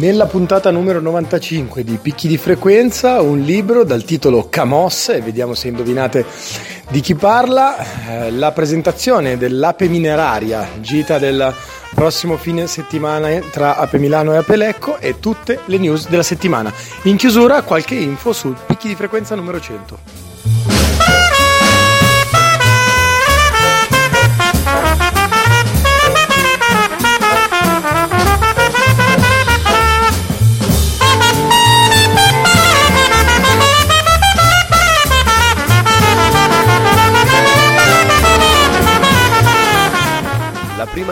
Nella puntata numero 95 di Picchi di Frequenza, un libro dal titolo Camos, e vediamo se indovinate di chi parla, eh, la presentazione dell'Ape Mineraria, gita del prossimo fine settimana tra Ape Milano e Ape Lecco e tutte le news della settimana. In chiusura qualche info sul Picchi di Frequenza numero 100.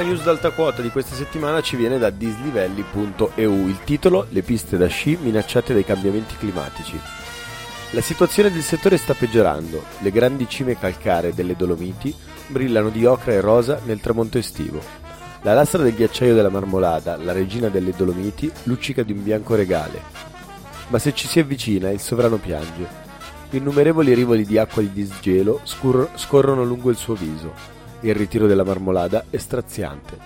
News d'alta quota di questa settimana ci viene da dislivelli.eu. Il titolo Le piste da sci minacciate dai cambiamenti climatici. La situazione del settore sta peggiorando. Le grandi cime calcaree delle Dolomiti brillano di ocra e rosa nel tramonto estivo. La lastra del ghiacciaio della Marmolada, la regina delle Dolomiti, luccica di un bianco regale. Ma se ci si avvicina, il sovrano piange. Innumerevoli rivoli di acqua di disgelo scur- scorrono lungo il suo viso il ritiro della marmolada è straziante.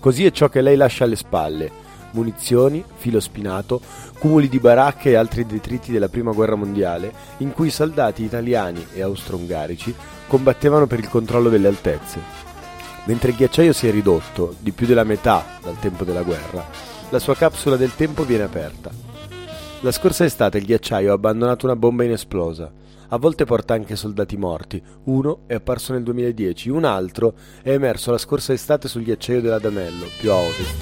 Così è ciò che lei lascia alle spalle, munizioni, filo spinato, cumuli di baracche e altri detriti della prima guerra mondiale, in cui i soldati italiani e austro-ungarici combattevano per il controllo delle altezze. Mentre il ghiacciaio si è ridotto di più della metà dal tempo della guerra, la sua capsula del tempo viene aperta. La scorsa estate il ghiacciaio ha abbandonato una bomba inesplosa, a volte porta anche soldati morti. Uno è apparso nel 2010, un altro è emerso la scorsa estate sul ghiacciaio dell'Adamello, più a ovest.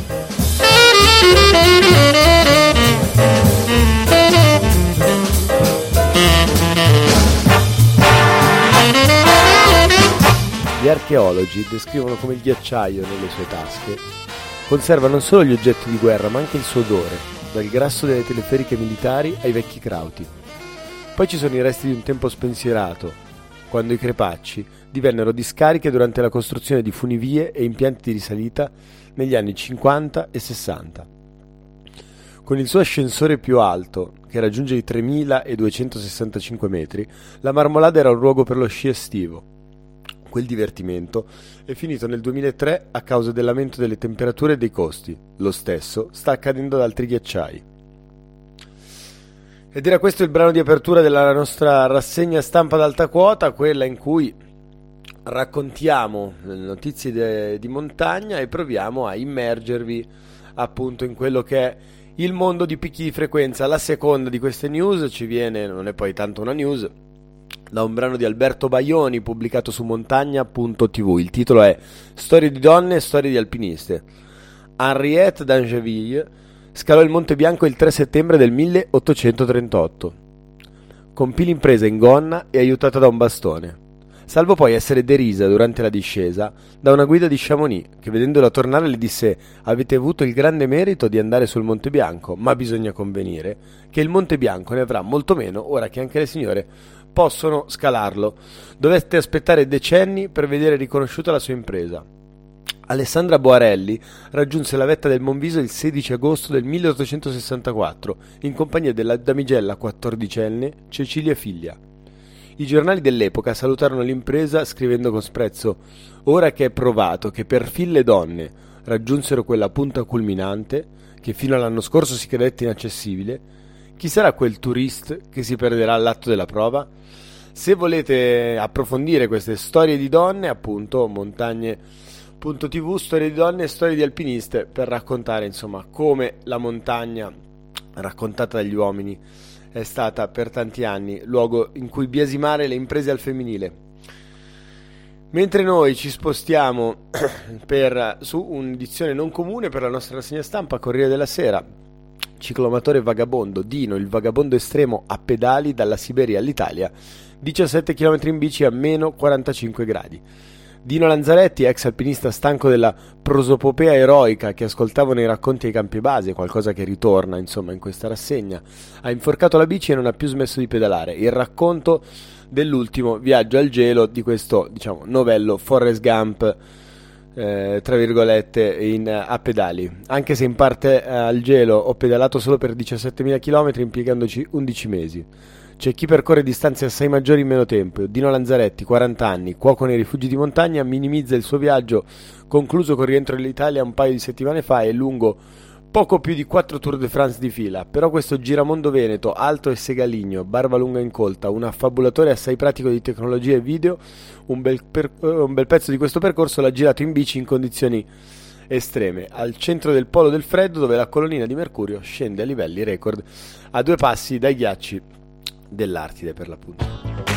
Gli archeologi descrivono come il ghiacciaio nelle sue tasche conserva non solo gli oggetti di guerra ma anche il suo odore, dal grasso delle teleferiche militari ai vecchi crauti. Poi ci sono i resti di un tempo spensierato, quando i crepacci divennero discariche durante la costruzione di funivie e impianti di risalita negli anni 50 e 60. Con il suo ascensore più alto, che raggiunge i 3265 metri, la Marmolada era un luogo per lo sci estivo. Quel divertimento è finito nel 2003 a causa dell'aumento delle temperature e dei costi. Lo stesso sta accadendo ad altri ghiacciai. Ed era questo il brano di apertura della nostra rassegna stampa d'alta quota, quella in cui raccontiamo le notizie de- di montagna e proviamo a immergervi appunto in quello che è il mondo di picchi di frequenza. La seconda di queste news ci viene, non è poi tanto una news, da un brano di Alberto Baioni pubblicato su montagna.tv. Il titolo è Storie di donne e storie di alpiniste. Henriette d'Angeville scalò il Monte Bianco il 3 settembre del 1838. Compì l'impresa in gonna e aiutata da un bastone, salvo poi essere derisa durante la discesa da una guida di Chamonix che vedendola tornare le disse avete avuto il grande merito di andare sul Monte Bianco, ma bisogna convenire che il Monte Bianco ne avrà molto meno ora che anche le signore possono scalarlo. Dovette aspettare decenni per vedere riconosciuta la sua impresa. Alessandra Boarelli raggiunse la vetta del Monviso il 16 agosto del 1864 in compagnia della damigella quattordicenne Cecilia Figlia. I giornali dell'epoca salutarono l'impresa scrivendo con sprezzo Ora che è provato che perfin le donne raggiunsero quella punta culminante, che fino all'anno scorso si credette inaccessibile, chi sarà quel turista che si perderà all'atto della prova? Se volete approfondire queste storie di donne, appunto, montagne TV, storie di donne e storie di alpiniste per raccontare insomma come la montagna raccontata dagli uomini è stata per tanti anni luogo in cui biasimare le imprese al femminile. Mentre noi ci spostiamo per, su un'edizione non comune per la nostra rassegna stampa Corriere della Sera, ciclomatore vagabondo, Dino, il vagabondo estremo a pedali dalla Siberia all'Italia, 17 km in bici a meno 45 gradi. Dino Lanzaretti, ex alpinista stanco della prosopopea eroica che ascoltavo nei racconti ai campi base, qualcosa che ritorna insomma in questa rassegna, ha inforcato la bici e non ha più smesso di pedalare. Il racconto dell'ultimo viaggio al gelo di questo diciamo novello Forrest Gump eh, tra virgolette in, a pedali anche se in parte eh, al gelo ho pedalato solo per 17.000 km impiegandoci 11 mesi c'è chi percorre distanze assai maggiori in meno tempo. Dino Lanzaretti, 40 anni, cuoco nei rifugi di montagna, minimizza il suo viaggio concluso con rientro nell'Italia un paio di settimane fa e lungo poco più di 4 Tour de France di fila. Però questo giramondo veneto, alto e segaligno, barba lunga incolta, un affabulatore assai pratico di tecnologia e video, un bel, per- un bel pezzo di questo percorso l'ha girato in bici in condizioni estreme, al centro del polo del freddo dove la colonnina di Mercurio scende a livelli record a due passi dai ghiacci dell'Artide per l'appunto.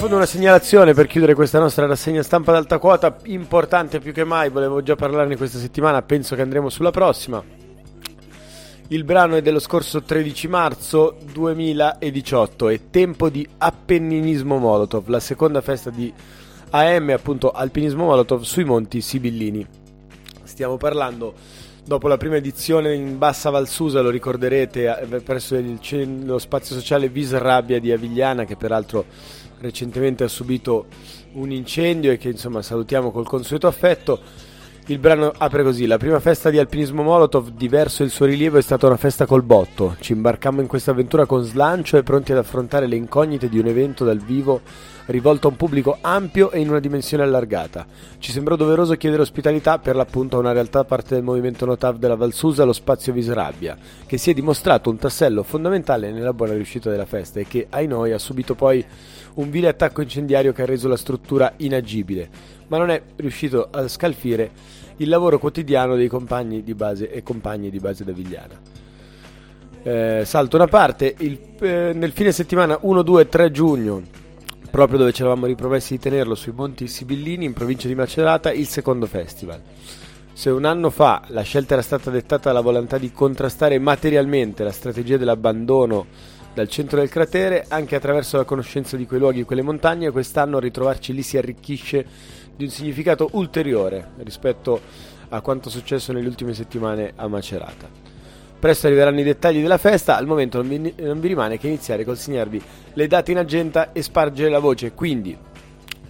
Fondo una segnalazione per chiudere questa nostra rassegna stampa d'alta quota, importante più che mai, volevo già parlarne questa settimana, penso che andremo sulla prossima. Il brano è dello scorso 13 marzo 2018 è Tempo di Appenninismo Molotov, la seconda festa di AM, appunto Alpinismo Molotov sui Monti Sibillini. Stiamo parlando dopo la prima edizione in Bassa Valsusa, lo ricorderete, eh, presso il, lo spazio sociale Vis Rabbia di Avigliana, che peraltro recentemente ha subito un incendio e che insomma salutiamo col consueto affetto. Il brano apre così: La prima festa di alpinismo Molotov, diverso il suo rilievo, è stata una festa col botto. Ci imbarcammo in questa avventura con slancio e pronti ad affrontare le incognite di un evento dal vivo rivolto a un pubblico ampio e in una dimensione allargata. Ci sembrò doveroso chiedere ospitalità per l'appunto a una realtà parte del movimento Notav della Valsusa, lo spazio Visrabbia, che si è dimostrato un tassello fondamentale nella buona riuscita della festa e che, ai noi, ha subito poi un vile attacco incendiario che ha reso la struttura inagibile, ma non è riuscito a scalfire il lavoro quotidiano dei compagni di base e compagni di base da Vigliana. Eh, salto una parte, il, eh, nel fine settimana 1, 2 3 giugno, proprio dove ci eravamo ripromessi di tenerlo sui Monti Sibillini in provincia di Macerata, il secondo festival. Se un anno fa la scelta era stata dettata dalla volontà di contrastare materialmente la strategia dell'abbandono dal centro del cratere, anche attraverso la conoscenza di quei luoghi e quelle montagne, quest'anno ritrovarci lì si arricchisce di un significato ulteriore rispetto a quanto successo nelle ultime settimane a Macerata. Presto arriveranno i dettagli della festa, al momento non vi, non vi rimane che iniziare col segnarvi le date in agenda e spargere la voce, quindi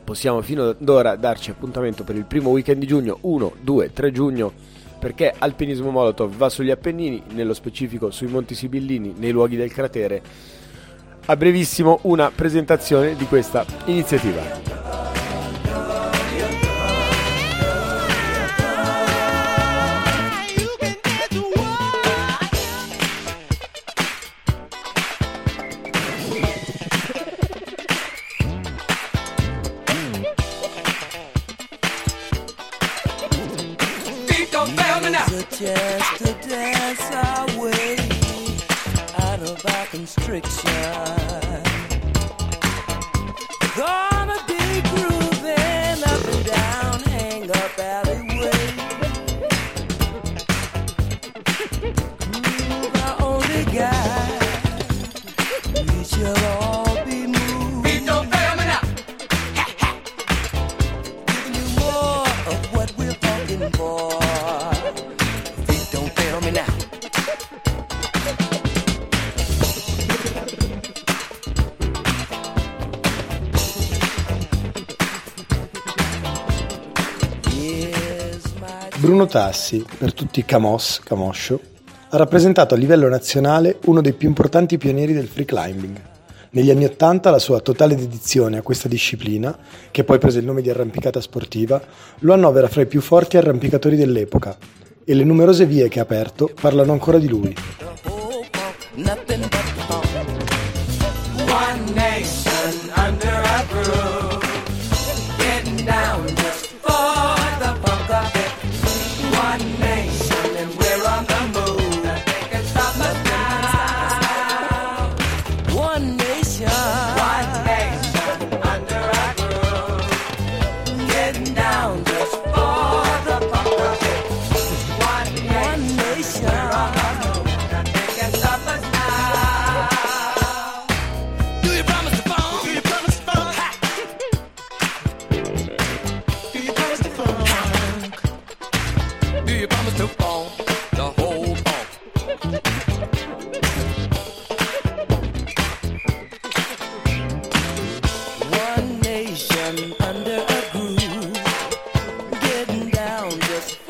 possiamo fino ad ora darci appuntamento per il primo weekend di giugno, 1, 2, 3 giugno perché Alpinismo Molotov va sugli Appennini, nello specifico sui Monti Sibillini, nei luoghi del cratere. A brevissimo una presentazione di questa iniziativa. stricture. Tassi, per tutti Camos, Camoscio, ha rappresentato a livello nazionale uno dei più importanti pionieri del free climbing. Negli anni Ottanta la sua totale dedizione a questa disciplina, che poi prese il nome di arrampicata sportiva, lo annovera fra i più forti arrampicatori dell'epoca e le numerose vie che ha aperto parlano ancora di lui. guys.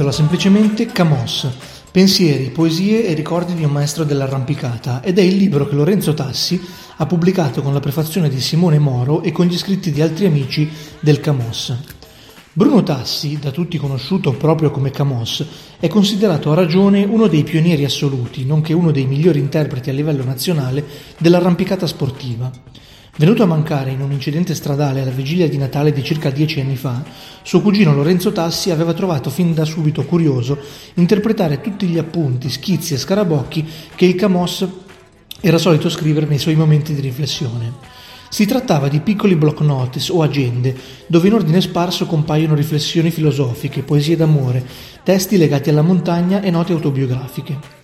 Intitola semplicemente Camos, pensieri, poesie e ricordi di un maestro dell'arrampicata ed è il libro che Lorenzo Tassi ha pubblicato con la prefazione di Simone Moro e con gli scritti di altri amici del Camos. Bruno Tassi, da tutti conosciuto proprio come Camos, è considerato a ragione uno dei pionieri assoluti, nonché uno dei migliori interpreti a livello nazionale dell'arrampicata sportiva. Venuto a mancare in un incidente stradale alla vigilia di Natale di circa dieci anni fa, suo cugino Lorenzo Tassi aveva trovato fin da subito curioso interpretare tutti gli appunti, schizzi e scarabocchi che il Camos era solito scrivere nei suoi momenti di riflessione. Si trattava di piccoli block notice o agende, dove in ordine sparso compaiono riflessioni filosofiche, poesie d'amore, testi legati alla montagna e note autobiografiche.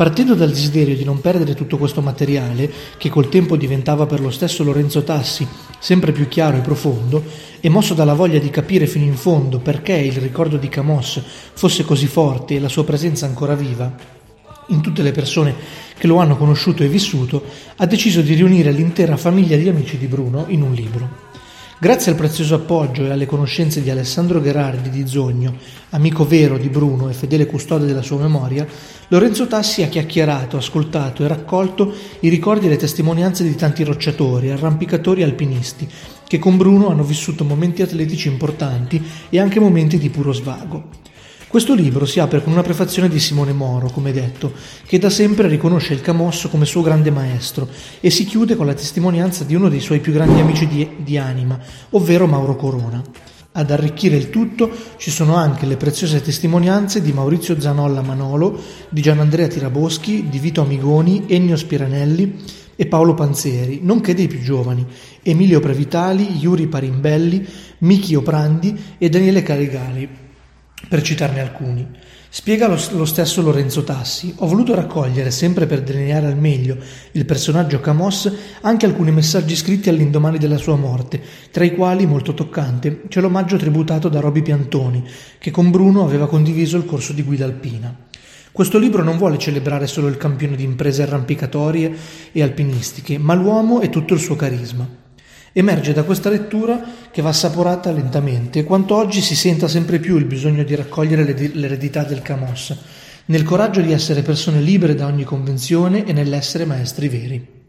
Partendo dal desiderio di non perdere tutto questo materiale, che col tempo diventava per lo stesso Lorenzo Tassi sempre più chiaro e profondo, e mosso dalla voglia di capire fino in fondo perché il ricordo di Camos fosse così forte e la sua presenza ancora viva, in tutte le persone che lo hanno conosciuto e vissuto, ha deciso di riunire l'intera famiglia di amici di Bruno in un libro. Grazie al prezioso appoggio e alle conoscenze di Alessandro Gherardi di Zogno, amico vero di Bruno e fedele custode della sua memoria, Lorenzo Tassi ha chiacchierato, ascoltato e raccolto i ricordi e le testimonianze di tanti rocciatori, arrampicatori e alpinisti, che con Bruno hanno vissuto momenti atletici importanti e anche momenti di puro svago. Questo libro si apre con una prefazione di Simone Moro, come detto, che da sempre riconosce il Camosso come suo grande maestro e si chiude con la testimonianza di uno dei suoi più grandi amici di, di anima, ovvero Mauro Corona. Ad arricchire il tutto ci sono anche le preziose testimonianze di Maurizio Zanolla Manolo, di Gianandrea Tiraboschi, di Vito Amigoni, Ennio Spiranelli e Paolo Panzeri, nonché dei più giovani, Emilio Previtali, Yuri Parimbelli, Michi Oprandi e Daniele Carigali, per citarne alcuni. Spiega lo, lo, stesso Lorenzo Tassi, ho voluto raccogliere, sempre per delineare al meglio il personaggio Camos, anche alcuni messaggi scritti all'indomani della sua morte, tra i quali, molto toccante, c'è l'omaggio tributato da Roby Piantoni, che con Bruno aveva condiviso il corso di guida alpina. Questo libro non vuole celebrare solo il campione di imprese arrampicatorie e alpinistiche, ma l'uomo e tutto il suo carisma. Emerge da questa lettura, che va assaporata lentamente, quanto oggi si senta sempre più il bisogno di raccogliere l'eredità del Camos, nel coraggio di essere persone libere da ogni convenzione e nell'essere maestri veri.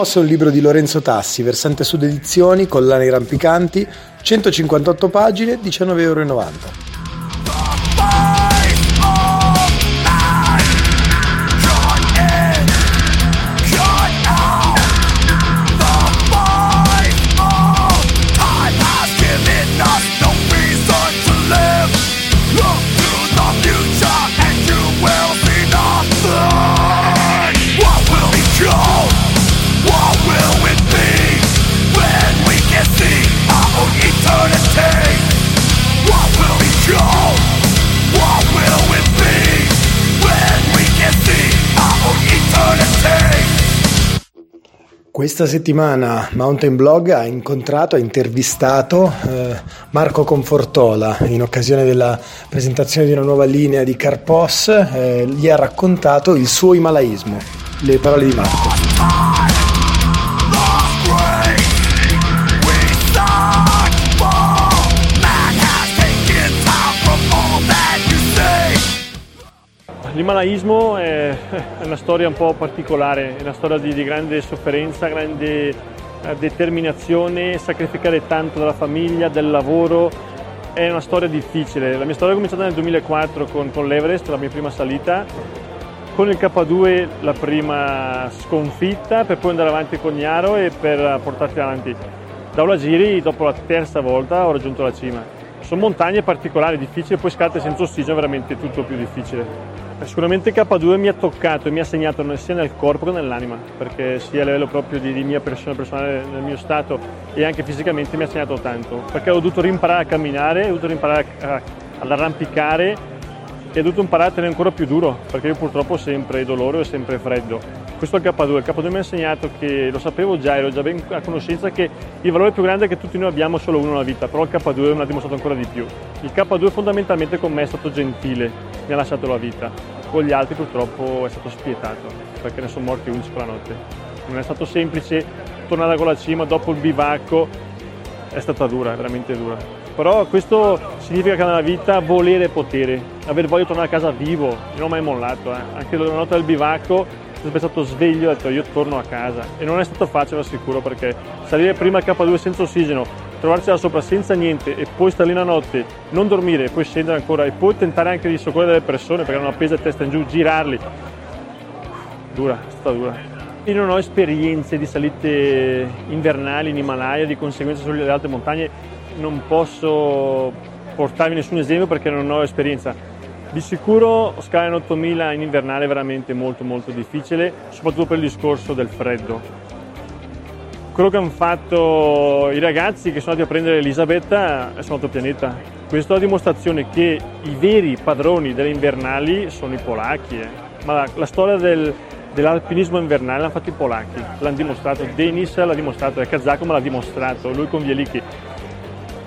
È un libro di Lorenzo Tassi, versante sud edizioni, collane rampicanti, 158 pagine, 19,90 euro. Questa settimana Mountain Blog ha incontrato, ha intervistato eh, Marco Confortola in occasione della presentazione di una nuova linea di Carpos, eh, gli ha raccontato il suo imalaismo. Le parole di Marco. L'Himalaismo è, una storia un po' particolare, è una storia di, di grande sofferenza, grande eh, determinazione, sacrificare tanto dalla famiglia, del lavoro, è una storia difficile. La mia storia è cominciata nel 2004 con, con l'Everest, la mia prima salita, con il K2 la prima sconfitta per poi andare avanti con Iaro e per portarti avanti. Da Olagiri dopo la terza volta ho raggiunto la cima. Sono montagne particolari, difficili, poi scatte senza ossigeno, veramente tutto più difficile. Sicuramente K2 mi ha toccato e mi ha segnato sia nel corpo che nell'anima, perché sia a livello proprio di, di mia persona personale, nel mio stato e anche fisicamente mi ha segnato tanto, perché ho dovuto rimparare a camminare, ho dovuto rimparare ad arrampicare e ho dovuto imparare a tenere ancora più duro, perché io purtroppo ho sempre dolore e sempre freddo. Questo è il K2, il K2 mi ha insegnato che lo sapevo già, ero già ben a conoscenza che il valore più grande è che tutti noi abbiamo solo uno nella vita, però il K2 mi ha dimostrato ancora di più. Il K2 fondamentalmente con me è stato gentile, mi ha lasciato la vita, con gli altri purtroppo è stato spietato, perché ne sono morti 11 quella notte. Non è stato semplice tornare con la cima dopo il bivacco, è stata dura, veramente dura. Però questo significa che nella vita volere e potere, aver voglia di tornare a casa vivo, non ho mai mollato, eh. anche la notte del bivacco sono stato sveglio e ho detto io torno a casa e non è stato facile assicuro perché salire prima al K2 senza ossigeno trovarci là sopra senza niente e poi stare lì la notte non dormire e poi scendere ancora e poi tentare anche di soccorrere delle persone perché hanno appesa testa in giù girarli. Dura, è stata dura. Io non ho esperienze di salite invernali in Himalaya di conseguenza sulle altre montagne non posso portarvi nessun esempio perché non ho esperienza. Di sicuro scalare 8000 in invernale è veramente molto molto difficile, soprattutto per il discorso del freddo. Quello che hanno fatto i ragazzi che sono andati a prendere Elisabetta è su un altro pianeta. Questo è la dimostrazione che i veri padroni delle invernali sono i polacchi. Eh. Ma la, la storia del, dell'alpinismo invernale l'hanno fatto i polacchi, l'hanno dimostrato, Denis l'ha dimostrato, il kazako l'ha dimostrato, lui con Vielicki.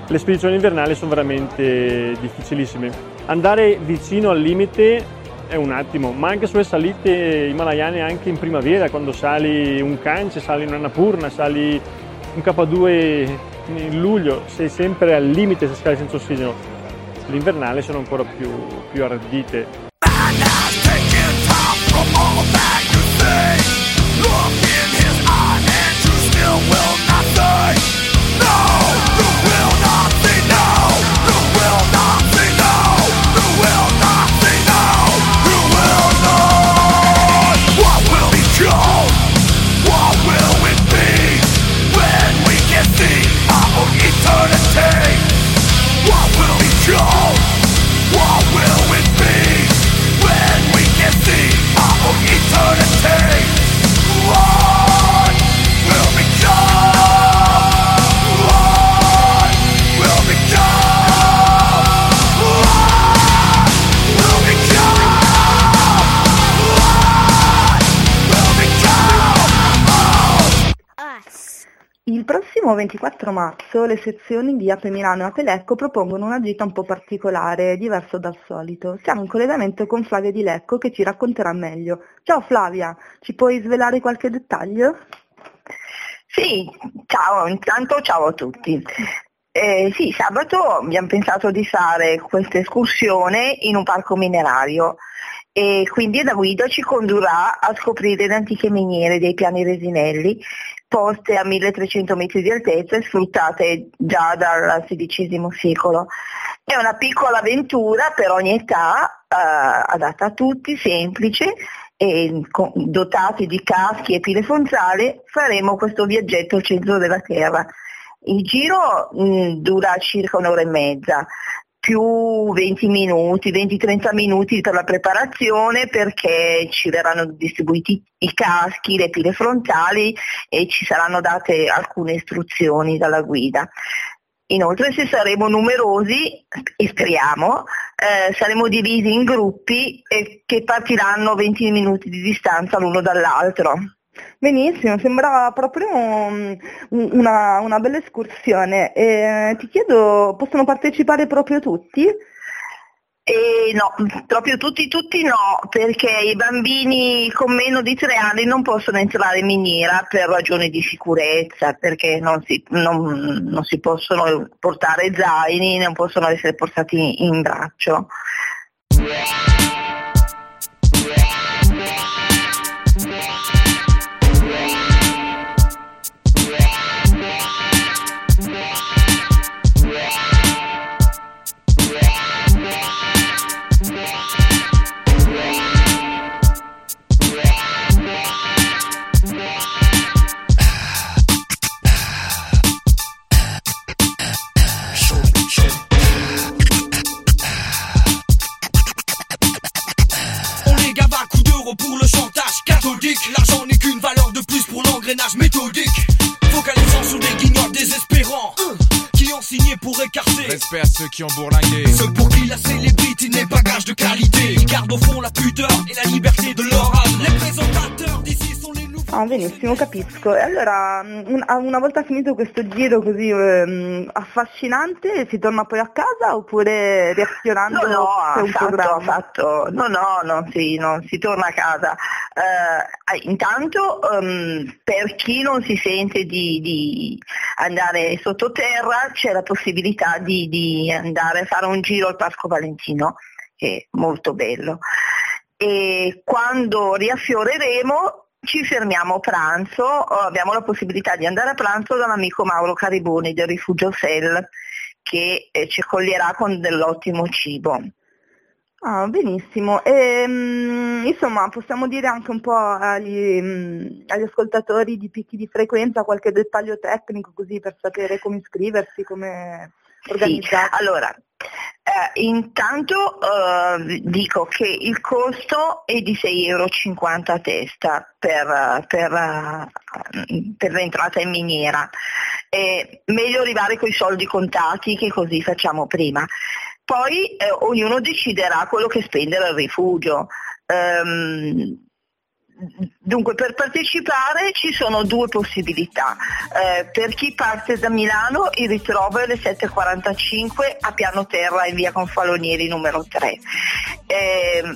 Le spedizioni invernali sono veramente difficilissime andare vicino al limite è un attimo, ma anche sulle salite himalayane anche in primavera, quando sali un Kance, sali un Annapurna, sali un K2 in luglio, sei sempre al limite se scali senza ossigeno. L'invernale sono ancora più, più ardite. Prossimo 24 marzo le sezioni di Ape Milano e Ape Lecco propongono una gita un po' particolare, diverso dal solito. Siamo in collegamento con Flavia di Lecco che ci racconterà meglio. Ciao Flavia, ci puoi svelare qualche dettaglio? Sì, ciao, intanto ciao a tutti. Eh, sì, sabato abbiamo pensato di fare questa escursione in un parco minerario e quindi la guida ci condurrà a scoprire le antiche miniere dei piani resinelli poste a 1300 metri di altezza e sfruttate già dal XVI secolo. È una piccola avventura per ogni età, eh, adatta a tutti, semplice e con, dotati di caschi e pile frontali faremo questo viaggetto al centro della Terra. Il giro mh, dura circa un'ora e mezza, più 20 minuti, 20-30 minuti per la preparazione perché ci verranno distribuiti i caschi, le pile frontali e ci saranno date alcune istruzioni dalla guida. Inoltre se saremo numerosi, e speriamo, eh, saremo divisi in gruppi eh, che partiranno 20 minuti di distanza l'uno dall'altro. Benissimo, sembra proprio un, una, una, bella escursione. E ti chiedo, possono partecipare proprio tutti? Eh, no, proprio tutti, tutti no, perché i bambini con meno di tre anni non possono entrare in miniera per ragioni di sicurezza, perché non si, non, non si possono portare zaini, non possono essere portati in braccio. Benissimo, capisco. E allora, mm, un- una volta finito questo giro così ehm, affascinante, si torna poi a casa oppure reazionando No, no, c'è un programma? affatto. No, no, non si, non si torna a casa. Eh, intanto, ehm, per chi non si sente di, di andare sottoterra, c'è la possibilità di, di andare a fare un giro al Parco Valentino, che è molto bello. E quando riaffioreremo ci fermiamo a pranzo, abbiamo la possibilità di andare a pranzo dall'amico Mauro Cariboni del Rifugio Sel che eh, ci accoglierà con dell'ottimo cibo. Ah, benissimo. Ehm, insomma, possiamo dire anche un po' agli, mm, agli ascoltatori di picchi di frequenza qualche dettaglio tecnico così per sapere come iscriversi, come Sì, organizzarsi. allora, eh, intanto eh, dico che il costo è di 6,50 euro a testa per, per, eh, per l'entrata in miniera. È meglio arrivare con i soldi contati che così facciamo prima. Poi eh, ognuno deciderà quello che spendere al rifugio. Ehm, Dunque per partecipare ci sono due possibilità. Eh, per chi parte da Milano il ritrovo è alle 7.45 a piano terra in via Confalonieri numero 3. Eh,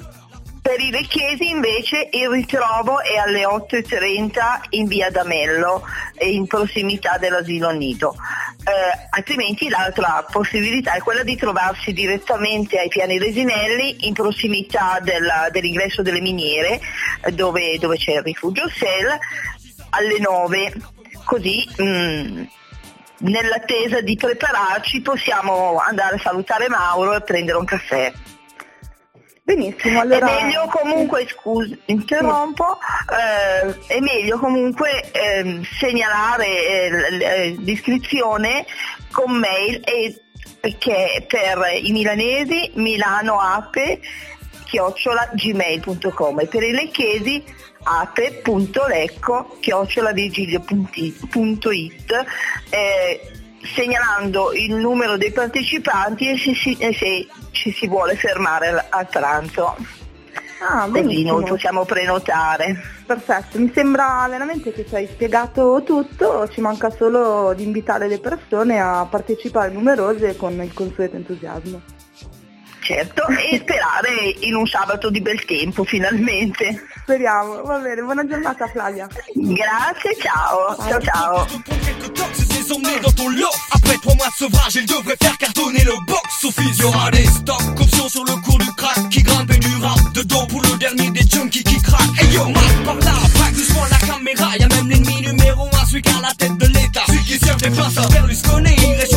per i lecchesi invece il ritrovo è alle 8.30 in via D'Amello eh, in prossimità dell'asilo nido. Eh, altrimenti l'altra possibilità è quella di trovarsi direttamente ai piani Resinelli in prossimità della- dell'ingresso delle miniere eh, dove, dove c'è il rifugio SEL alle 9 così mm, nell'attesa di prepararci possiamo andare a salutare Mauro e prendere un caffè. Benissimo, allora... È meglio comunque, scusi, interrompo, eh, è meglio comunque ehm, segnalare eh, l'iscrizione con mail e, che per i milanesi milanoape chiocciola gmail.com e per i lecchesi ape.lecco chiocciola virgilio.it eh, segnalando il numero dei partecipanti e se, si- e se ci si vuole fermare al, pranzo. Ah, Così noi possiamo prenotare. Perfetto, mi sembra veramente che ci hai spiegato tutto, ci manca solo di invitare le persone a partecipare numerose con il consueto entusiasmo. Certo, e sperare in un sabato di bel tempo finalmente. Speriamo, va bene, buona giornata Flavia. Grazie, ciao, ciao ciao. Les dans ton lot. Après trois mois de sevrage, il devrait faire cartonner le box-office Y'aura des stocks, options sur le cours du crack Qui grimpe et du rap dedans pour le dernier des junkies qui craquent. Hey yo, marque par là, braque doucement la caméra. Y'a même l'ennemi numéro un, celui qui a la tête de l'état. Celui qui serve des pinces à Berlusconi Il réchauffe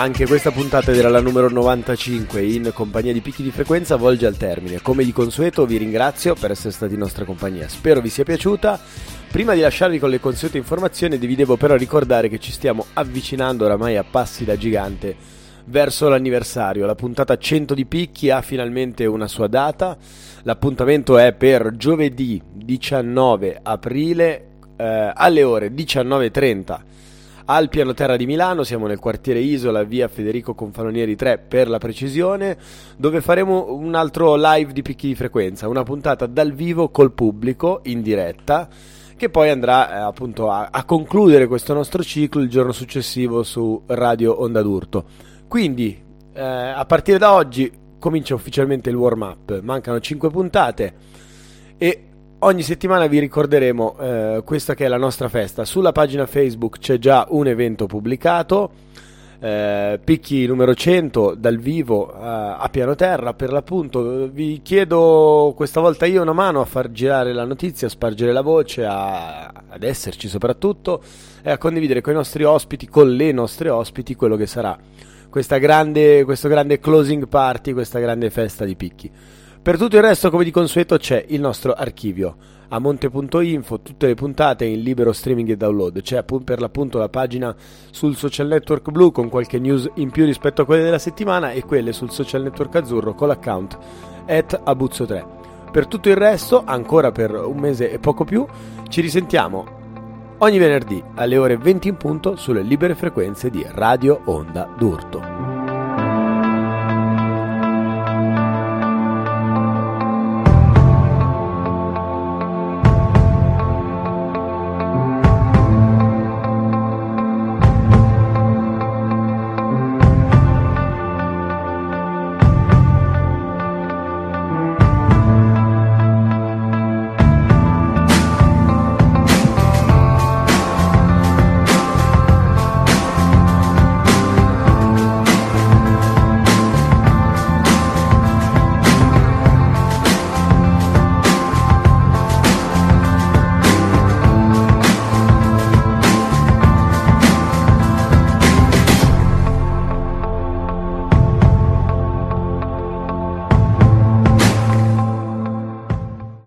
Anche questa puntata era la numero 95 in compagnia di Picchi di Frequenza volge al termine. Come di consueto vi ringrazio per essere stati in nostra compagnia. Spero vi sia piaciuta. Prima di lasciarvi con le consuete informazioni vi devo però ricordare che ci stiamo avvicinando oramai a passi da gigante verso l'anniversario. La puntata 100 di Picchi ha finalmente una sua data. L'appuntamento è per giovedì 19 aprile eh, alle ore 19.30 al piano terra di Milano, siamo nel quartiere Isola, via Federico Confalonieri 3 per la precisione, dove faremo un altro live di picchi di frequenza, una puntata dal vivo col pubblico in diretta che poi andrà eh, appunto a, a, concludere questo nostro ciclo il giorno successivo su Radio Onda d'Urto. Quindi eh, a partire da oggi comincia ufficialmente il warm up, mancano 5 puntate e ogni settimana vi ricorderemo eh, questa che è la nostra festa. Sulla pagina Facebook c'è già un evento pubblicato. Eh, picchi numero 100 dal vivo eh, a piano terra per l'appunto vi chiedo questa volta io una mano a far girare la notizia a spargere la voce a, ad esserci soprattutto e a condividere con i nostri ospiti con le nostre ospiti quello che sarà grande, questo grande closing party questa grande festa di picchi per tutto il resto, come di consueto, c'è il nostro archivio a monte.info, tutte le puntate in libero streaming e download. C'è per l'appunto la pagina sul social network blu con qualche news in più rispetto a quelle della settimana e quelle sul social network azzurro con l'account at abuzzo3. Per tutto il resto, ancora per un mese e poco più, ci risentiamo ogni venerdì alle ore 20 in punto sulle libere frequenze di Radio Onda d'Urto.